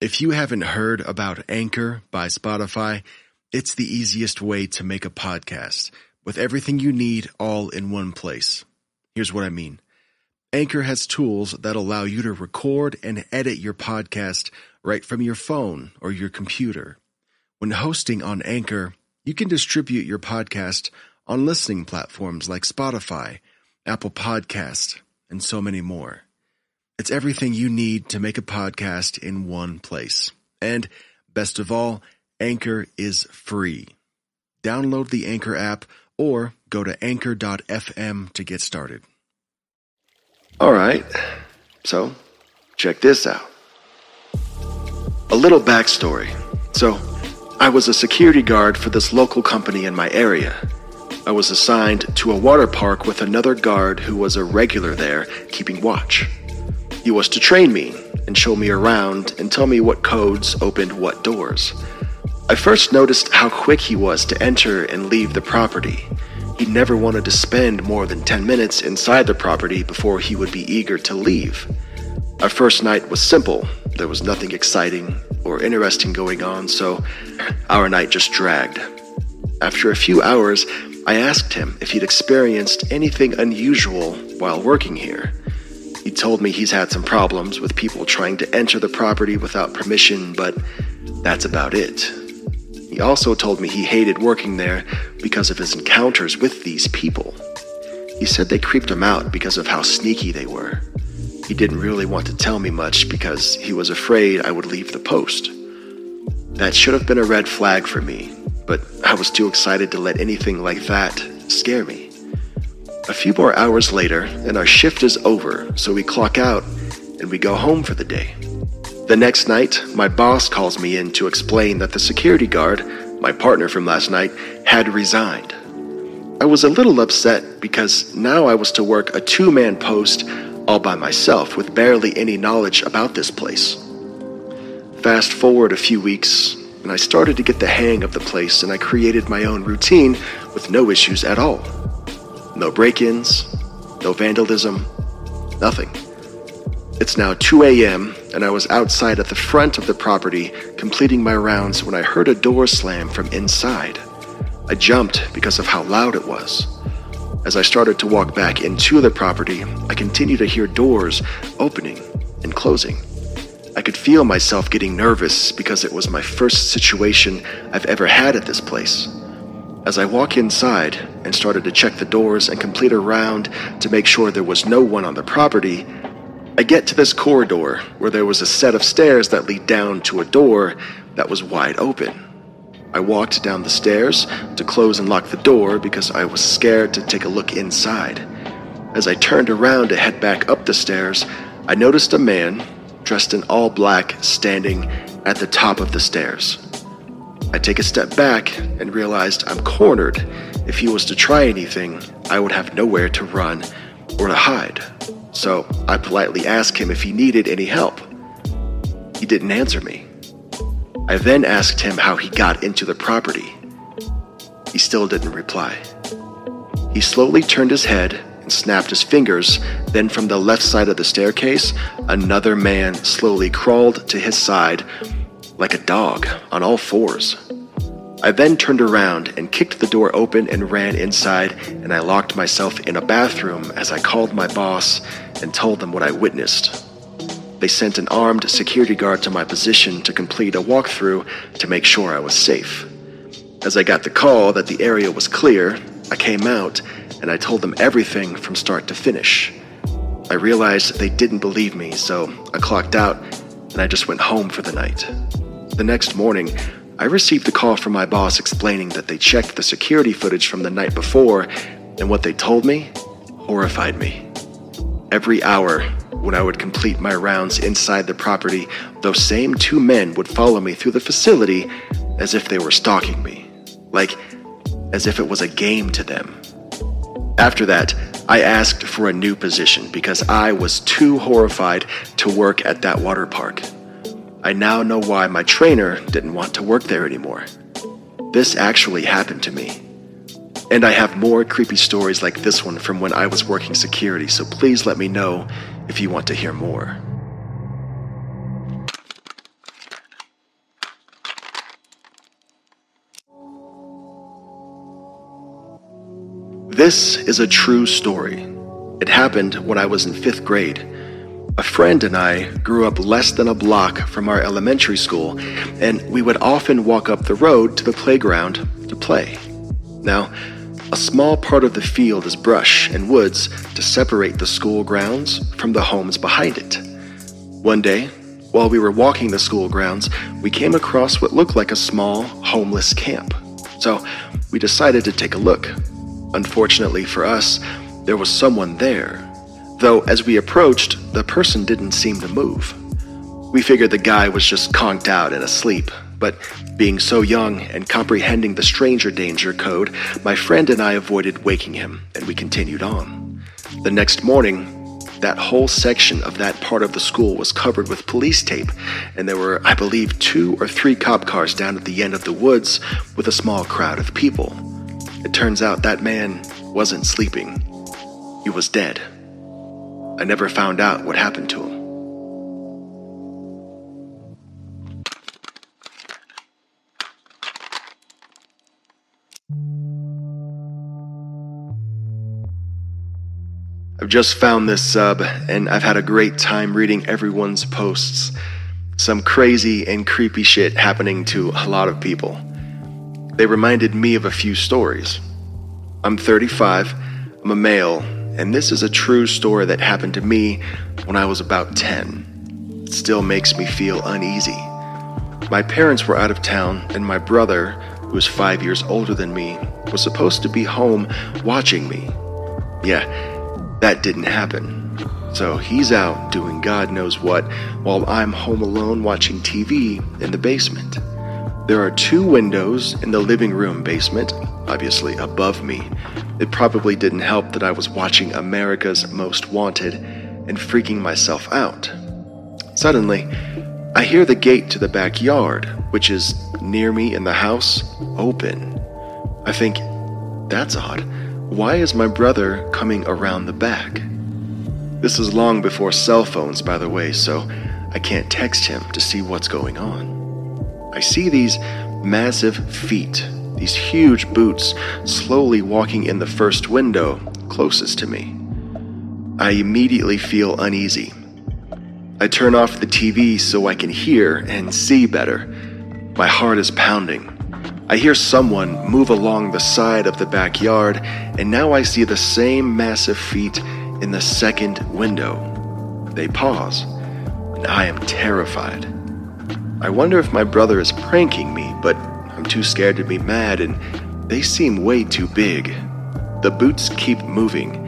If you haven't heard about Anchor by Spotify, it's the easiest way to make a podcast with everything you need all in one place. Here's what I mean. Anchor has tools that allow you to record and edit your podcast right from your phone or your computer. When hosting on Anchor, you can distribute your podcast on listening platforms like Spotify, Apple Podcast, and so many more. It's everything you need to make a podcast in one place. And best of all, Anchor is free. Download the Anchor app or go to anchor.fm to get started. All right, so check this out. A little backstory. So, I was a security guard for this local company in my area. I was assigned to a water park with another guard who was a regular there, keeping watch. He was to train me and show me around and tell me what codes opened what doors. I first noticed how quick he was to enter and leave the property. He never wanted to spend more than 10 minutes inside the property before he would be eager to leave. Our first night was simple. There was nothing exciting or interesting going on, so our night just dragged. After a few hours, I asked him if he'd experienced anything unusual while working here. He told me he's had some problems with people trying to enter the property without permission, but that's about it. He also told me he hated working there because of his encounters with these people. He said they creeped him out because of how sneaky they were. He didn't really want to tell me much because he was afraid I would leave the post. That should have been a red flag for me, but I was too excited to let anything like that scare me. A few more hours later, and our shift is over, so we clock out and we go home for the day. The next night, my boss calls me in to explain that the security guard, my partner from last night, had resigned. I was a little upset because now I was to work a two man post all by myself with barely any knowledge about this place. Fast forward a few weeks, and I started to get the hang of the place and I created my own routine with no issues at all. No break ins, no vandalism, nothing. It's now 2 a.m., and I was outside at the front of the property completing my rounds when I heard a door slam from inside. I jumped because of how loud it was. As I started to walk back into the property, I continued to hear doors opening and closing. I could feel myself getting nervous because it was my first situation I've ever had at this place. As I walk inside and started to check the doors and complete a round to make sure there was no one on the property, I get to this corridor where there was a set of stairs that lead down to a door that was wide open. I walked down the stairs to close and lock the door because I was scared to take a look inside. As I turned around to head back up the stairs, I noticed a man dressed in all black standing at the top of the stairs. I take a step back and realized I'm cornered. If he was to try anything, I would have nowhere to run or to hide. So I politely asked him if he needed any help. He didn't answer me. I then asked him how he got into the property. He still didn't reply. He slowly turned his head and snapped his fingers. Then, from the left side of the staircase, another man slowly crawled to his side like a dog on all fours. I then turned around and kicked the door open and ran inside, and I locked myself in a bathroom as I called my boss and told them what I witnessed. They sent an armed security guard to my position to complete a walkthrough to make sure I was safe. As I got the call that the area was clear, I came out and I told them everything from start to finish. I realized they didn't believe me, so I clocked out and I just went home for the night. The next morning, I received a call from my boss explaining that they checked the security footage from the night before, and what they told me horrified me. Every hour, when I would complete my rounds inside the property, those same two men would follow me through the facility as if they were stalking me, like as if it was a game to them. After that, I asked for a new position because I was too horrified to work at that water park. I now know why my trainer didn't want to work there anymore. This actually happened to me. And I have more creepy stories like this one from when I was working security, so please let me know if you want to hear more. This is a true story. It happened when I was in fifth grade. A friend and I grew up less than a block from our elementary school, and we would often walk up the road to the playground to play. Now, a small part of the field is brush and woods to separate the school grounds from the homes behind it. One day, while we were walking the school grounds, we came across what looked like a small homeless camp. So we decided to take a look. Unfortunately for us, there was someone there, though as we approached, the person didn't seem to move. We figured the guy was just conked out and asleep, but being so young and comprehending the stranger danger code, my friend and I avoided waking him, and we continued on. The next morning, that whole section of that part of the school was covered with police tape, and there were, I believe, two or three cop cars down at the end of the woods with a small crowd of people. It turns out that man wasn't sleeping, he was dead. I never found out what happened to him. I've just found this sub, and I've had a great time reading everyone's posts. Some crazy and creepy shit happening to a lot of people. They reminded me of a few stories. I'm 35, I'm a male, and this is a true story that happened to me when I was about 10. It still makes me feel uneasy. My parents were out of town, and my brother, who is five years older than me, was supposed to be home watching me. Yeah, that didn't happen. So he's out doing God knows what while I'm home alone watching TV in the basement. There are two windows in the living room basement, obviously above me. It probably didn't help that I was watching America's Most Wanted and freaking myself out. Suddenly, I hear the gate to the backyard, which is near me in the house, open. I think, that's odd. Why is my brother coming around the back? This is long before cell phones, by the way, so I can't text him to see what's going on. I see these massive feet, these huge boots, slowly walking in the first window closest to me. I immediately feel uneasy. I turn off the TV so I can hear and see better. My heart is pounding. I hear someone move along the side of the backyard, and now I see the same massive feet in the second window. They pause, and I am terrified. I wonder if my brother is pranking me, but I'm too scared to be mad, and they seem way too big. The boots keep moving.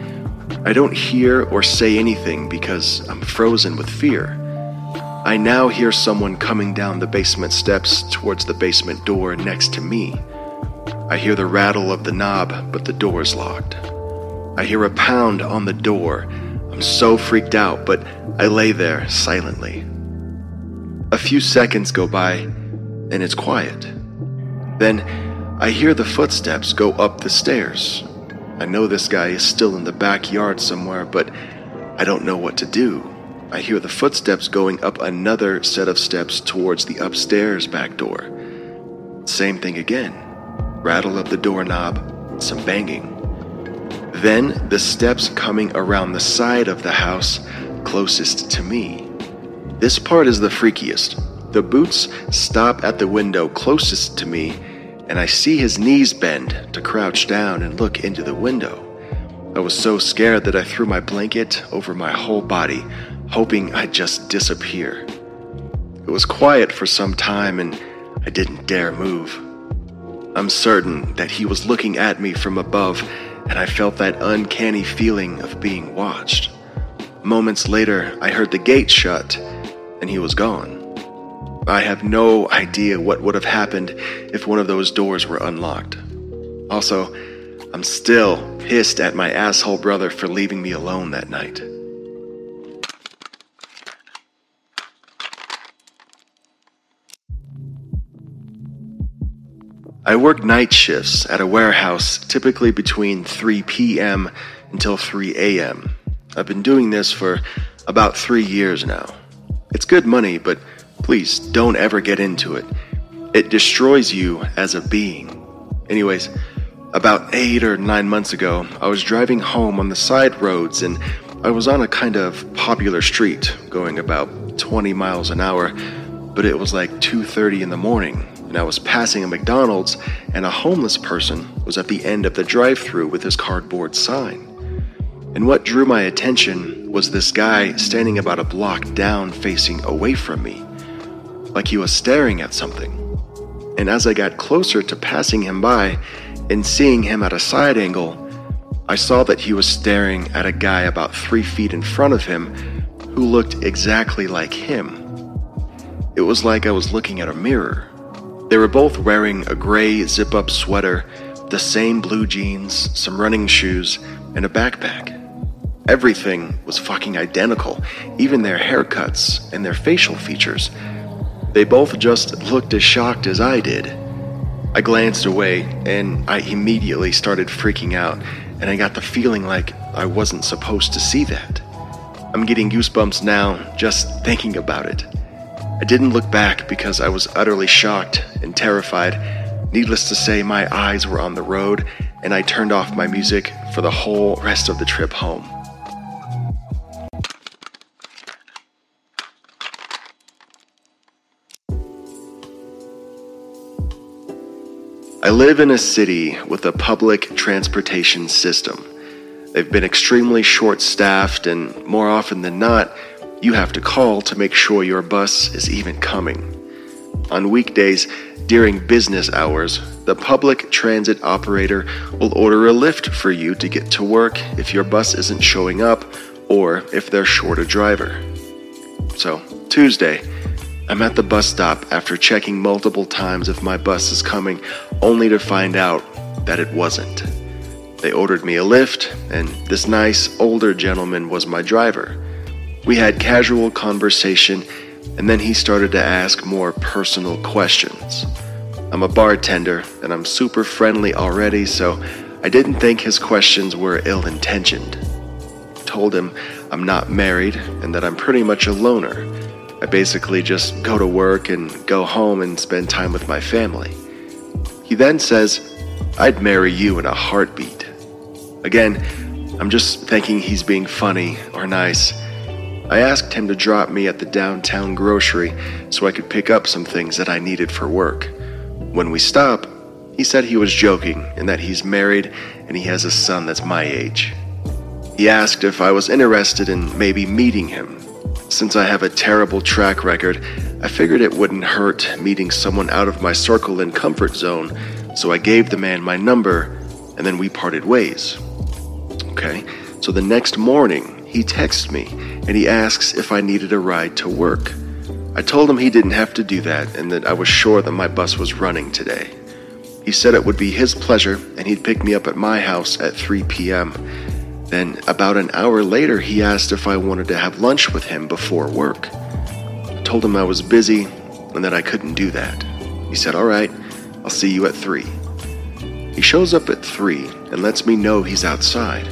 I don't hear or say anything because I'm frozen with fear. I now hear someone coming down the basement steps towards the basement door next to me. I hear the rattle of the knob, but the door is locked. I hear a pound on the door. I'm so freaked out, but I lay there silently. A few seconds go by, and it's quiet. Then I hear the footsteps go up the stairs. I know this guy is still in the backyard somewhere, but I don't know what to do. I hear the footsteps going up another set of steps towards the upstairs back door. Same thing again. Rattle of the doorknob, some banging. Then the steps coming around the side of the house closest to me. This part is the freakiest. The boots stop at the window closest to me, and I see his knees bend to crouch down and look into the window. I was so scared that I threw my blanket over my whole body, hoping I'd just disappear. It was quiet for some time and I didn't dare move. I'm certain that he was looking at me from above and I felt that uncanny feeling of being watched. moments later, I heard the gate shut and he was gone. I have no idea what would have happened if one of those doors were unlocked. Also, I'm still pissed at my asshole brother for leaving me alone that night. I work night shifts at a warehouse typically between 3 p.m. until 3 a.m. I've been doing this for about three years now. It's good money, but please don't ever get into it. It destroys you as a being. Anyways, about eight or nine months ago, I was driving home on the side roads and I was on a kind of popular street going about 20 miles an hour, but it was like 2:30 in the morning and I was passing a McDonald's, and a homeless person was at the end of the drive through with his cardboard sign. And what drew my attention was this guy standing about a block down facing away from me, like he was staring at something. And as I got closer to passing him by and seeing him at a side angle, I saw that he was staring at a guy about three feet in front of him who looked exactly like him. It was like I was looking at a mirror. They were both wearing a gray zip up sweater, the same blue jeans, some running shoes, and a backpack. Everything was fucking identical, even their haircuts and their facial features. They both just looked as shocked as I did. I glanced away and I immediately started freaking out, and I got the feeling like I wasn't supposed to see that. I'm getting goosebumps now just thinking about it. I didn't look back because I was utterly shocked and terrified. Needless to say, my eyes were on the road, and I turned off my music for the whole rest of the trip home. I live in a city with a public transportation system. They've been extremely short staffed, and more often than not, you have to call to make sure your bus is even coming. On weekdays, during business hours, the public transit operator will order a Lyft for you to get to work if your bus isn't showing up or if they're short a driver. So, Tuesday, I'm at the bus stop after checking multiple times if my bus is coming, only to find out that it wasn't. They ordered me a Lyft, and this nice, older gentleman was my driver. We had casual conversation, and then he started to ask more personal questions. I'm a bartender, and I'm super friendly already, so I didn't think his questions were ill intentioned. Told him I'm not married and that I'm pretty much a loner. I basically just go to work and go home and spend time with my family. He then says, I'd marry you in a heartbeat. Again, I'm just thinking he's being funny or nice. I asked him to drop me at the downtown grocery so I could pick up some things that I needed for work. When we stop, he said he was joking and that he's married and he has a son that's my age. He asked if I was interested in maybe meeting him. Since I have a terrible track record, I figured it wouldn't hurt meeting someone out of my circle and comfort zone, so I gave the man my number and then we parted ways. Okay, so the next morning, he texts me and he asks if I needed a ride to work. I told him he didn't have to do that and that I was sure that my bus was running today. He said it would be his pleasure and he'd pick me up at my house at 3 p.m. Then, about an hour later, he asked if I wanted to have lunch with him before work. I told him I was busy and that I couldn't do that. He said, All right, I'll see you at 3. He shows up at 3 and lets me know he's outside.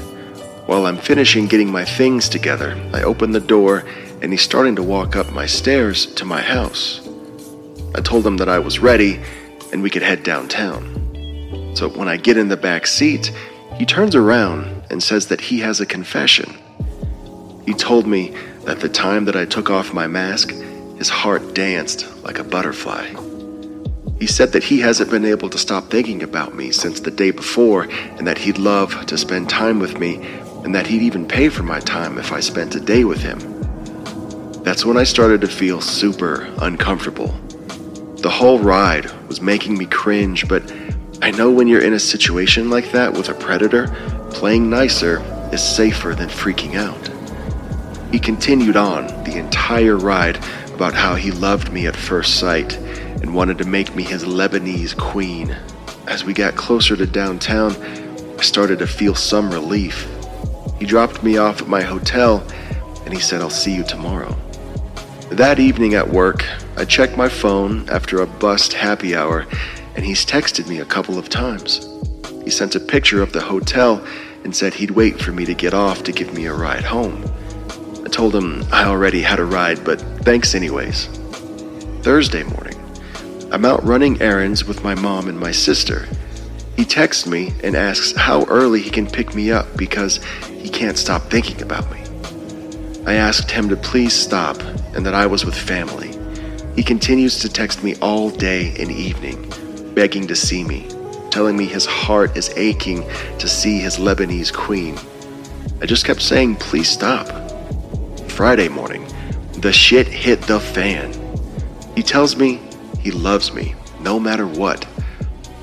While I'm finishing getting my things together, I open the door and he's starting to walk up my stairs to my house. I told him that I was ready and we could head downtown. So when I get in the back seat, he turns around and says that he has a confession. He told me that the time that I took off my mask, his heart danced like a butterfly. He said that he hasn't been able to stop thinking about me since the day before and that he'd love to spend time with me and that he'd even pay for my time if I spent a day with him. That's when I started to feel super uncomfortable. The whole ride was making me cringe, but I know when you're in a situation like that with a predator, playing nicer is safer than freaking out. He continued on the entire ride about how he loved me at first sight and wanted to make me his Lebanese queen. As we got closer to downtown, I started to feel some relief. He dropped me off at my hotel and he said, I'll see you tomorrow. That evening at work, I checked my phone after a bust happy hour and he's texted me a couple of times. He sent a picture of the hotel and said he'd wait for me to get off to give me a ride home. I told him I already had a ride, but thanks anyways. Thursday morning, I'm out running errands with my mom and my sister. He texts me and asks how early he can pick me up because he can't stop thinking about me. I asked him to please stop and that I was with family. He continues to text me all day and evening, begging to see me, telling me his heart is aching to see his Lebanese queen. I just kept saying, please stop. Friday morning, the shit hit the fan. He tells me he loves me, no matter what.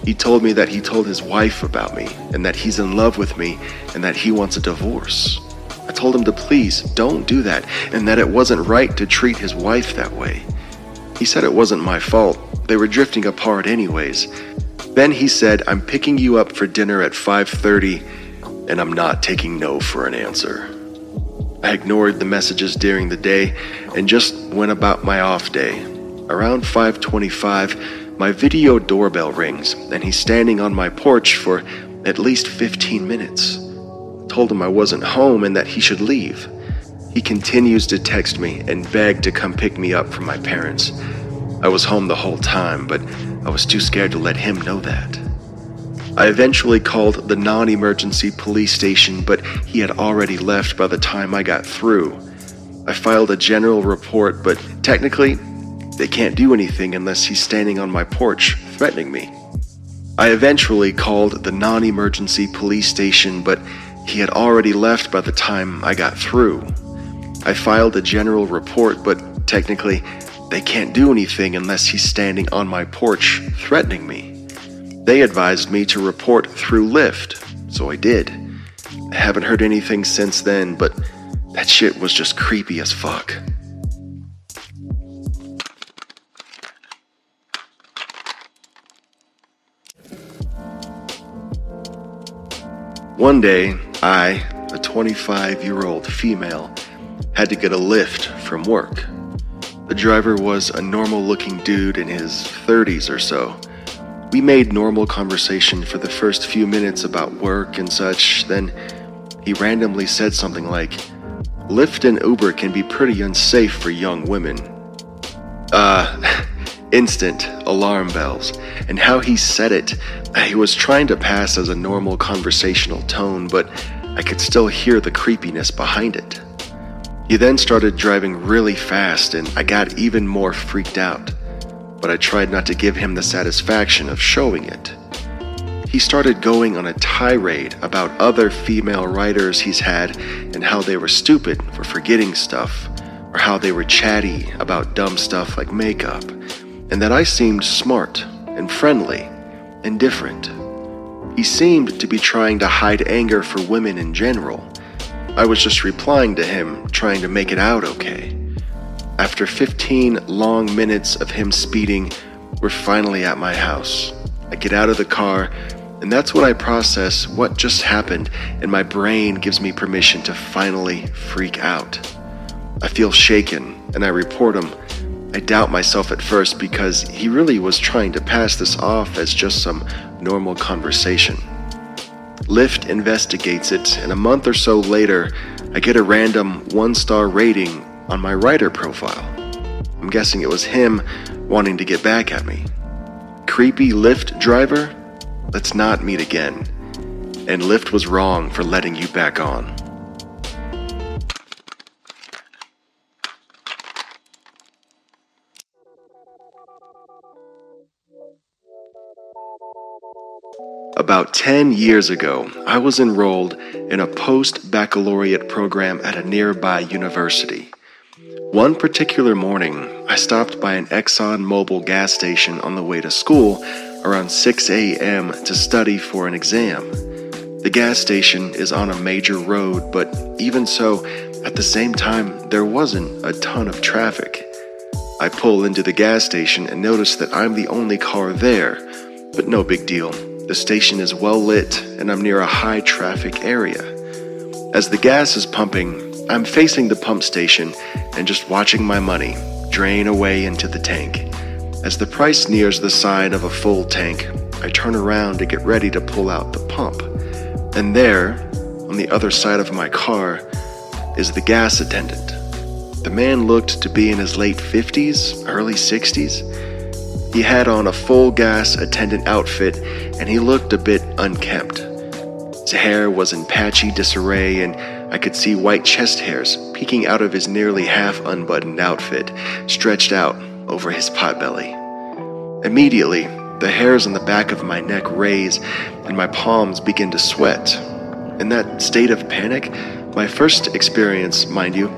He told me that he told his wife about me, and that he's in love with me, and that he wants a divorce. I told him to please don't do that, and that it wasn't right to treat his wife that way. He said it wasn't my fault. They were drifting apart anyways. Then he said, "I'm picking you up for dinner at 5:30, and I'm not taking no for an answer." I ignored the messages during the day and just went about my off day. Around 5:25, my video doorbell rings and he's standing on my porch for at least 15 minutes. I told him I wasn't home and that he should leave. He continues to text me and beg to come pick me up from my parents. I was home the whole time, but I was too scared to let him know that. I eventually called the non emergency police station, but he had already left by the time I got through. I filed a general report, but technically, they can't do anything unless he's standing on my porch threatening me. I eventually called the non emergency police station, but he had already left by the time I got through. I filed a general report, but technically, they can't do anything unless he's standing on my porch threatening me. They advised me to report through Lyft, so I did. I haven't heard anything since then, but that shit was just creepy as fuck. One day, I, a 25 year old female, had to get a Lyft from work. The driver was a normal looking dude in his 30s or so. We made normal conversation for the first few minutes about work and such, then he randomly said something like, Lyft and Uber can be pretty unsafe for young women. Uh, instant alarm bells. And how he said it, he was trying to pass as a normal conversational tone, but I could still hear the creepiness behind it. He then started driving really fast, and I got even more freaked out, but I tried not to give him the satisfaction of showing it. He started going on a tirade about other female writers he's had and how they were stupid for forgetting stuff, or how they were chatty about dumb stuff like makeup, and that I seemed smart and friendly and different. He seemed to be trying to hide anger for women in general. I was just replying to him, trying to make it out okay. After 15 long minutes of him speeding, we're finally at my house. I get out of the car, and that's when I process what just happened, and my brain gives me permission to finally freak out. I feel shaken, and I report him. I doubt myself at first because he really was trying to pass this off as just some normal conversation. Lyft investigates it, and a month or so later, I get a random one star rating on my writer profile. I'm guessing it was him wanting to get back at me. Creepy Lyft driver? Let's not meet again. And Lyft was wrong for letting you back on. About 10 years ago, I was enrolled in a post baccalaureate program at a nearby university. One particular morning, I stopped by an Exxon Mobil gas station on the way to school around 6 a.m. to study for an exam. The gas station is on a major road, but even so, At the same time, there wasn't a ton of traffic. I pull into the gas station and notice that I'm the only car there, but no big deal. The station is well lit and I'm near a high traffic area. As the gas is pumping, I'm facing the pump station and just watching my money drain away into the tank. As the price nears the sign of a full tank, I turn around to get ready to pull out the pump. And there, on the other side of my car, is the gas attendant. The man looked to be in his late 50s, early 60s. He had on a full gas attendant outfit and he looked a bit unkempt. His hair was in patchy disarray and I could see white chest hairs peeking out of his nearly half unbuttoned outfit, stretched out over his potbelly. Immediately, the hairs on the back of my neck raise and my palms begin to sweat. In that state of panic, my first experience, mind you,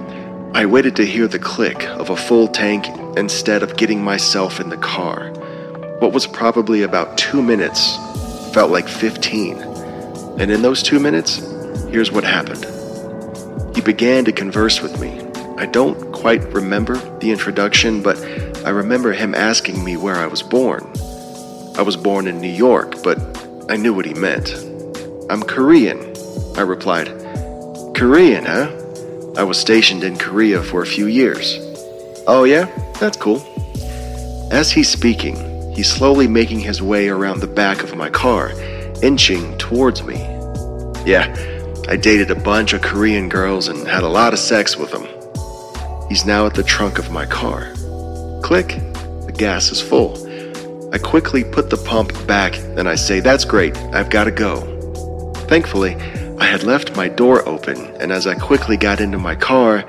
I waited to hear the click of a full tank instead of getting myself in the car. What was probably about two minutes felt like 15. And in those two minutes, here's what happened. He began to converse with me. I don't quite remember the introduction, but I remember him asking me where I was born. I was born in New York, but I knew what he meant. I'm Korean, I replied. Korean, huh? I was stationed in Korea for a few years. Oh, yeah? That's cool. As he's speaking, he's slowly making his way around the back of my car, inching towards me. Yeah, I dated a bunch of Korean girls and had a lot of sex with them. He's now at the trunk of my car. Click, the gas is full. I quickly put the pump back and I say, That's great, I've got to go. Thankfully, I had left my door open, and as I quickly got into my car,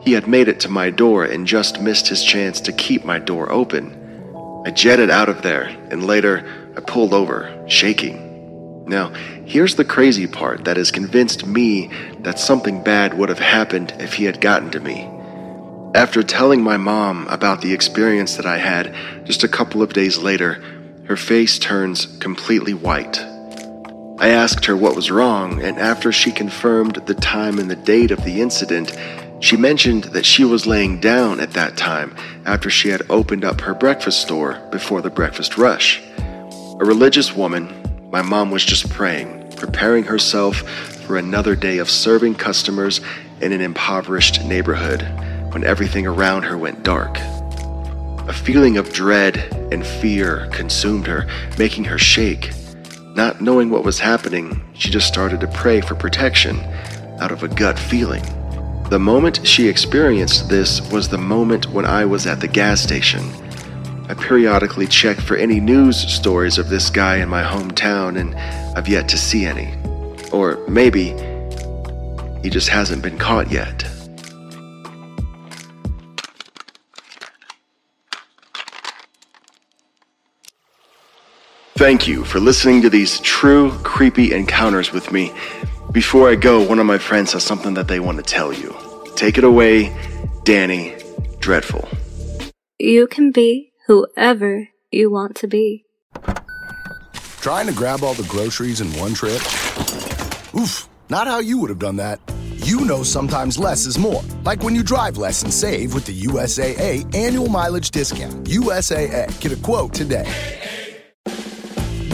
he had made it to my door and just missed his chance to keep my door open. I jetted out of there, and later I pulled over, shaking. Now, here's the crazy part that has convinced me that something bad would have happened if he had gotten to me. After telling my mom about the experience that I had just a couple of days later, her face turns completely white. I asked her what was wrong, and after she confirmed the time and the date of the incident, she mentioned that she was laying down at that time after she had opened up her breakfast store before the breakfast rush. A religious woman, my mom was just praying, preparing herself for another day of serving customers in an impoverished neighborhood when everything around her went dark. A feeling of dread and fear consumed her, making her shake. Not knowing what was happening, she just started to pray for protection out of a gut feeling. The moment she experienced this was the moment when I was at the gas station. I periodically check for any news stories of this guy in my hometown, and I've yet to see any. Or maybe he just hasn't been caught yet. Thank you for listening to these true creepy encounters with me. Before I go, one of my friends has something that they want to tell you. Take it away, Danny Dreadful. You can be whoever you want to be. Trying to grab all the groceries in one trip? Oof, not how you would have done that. You know sometimes less is more. Like when you drive less and save with the USAA annual mileage discount. USAA, get a quote today.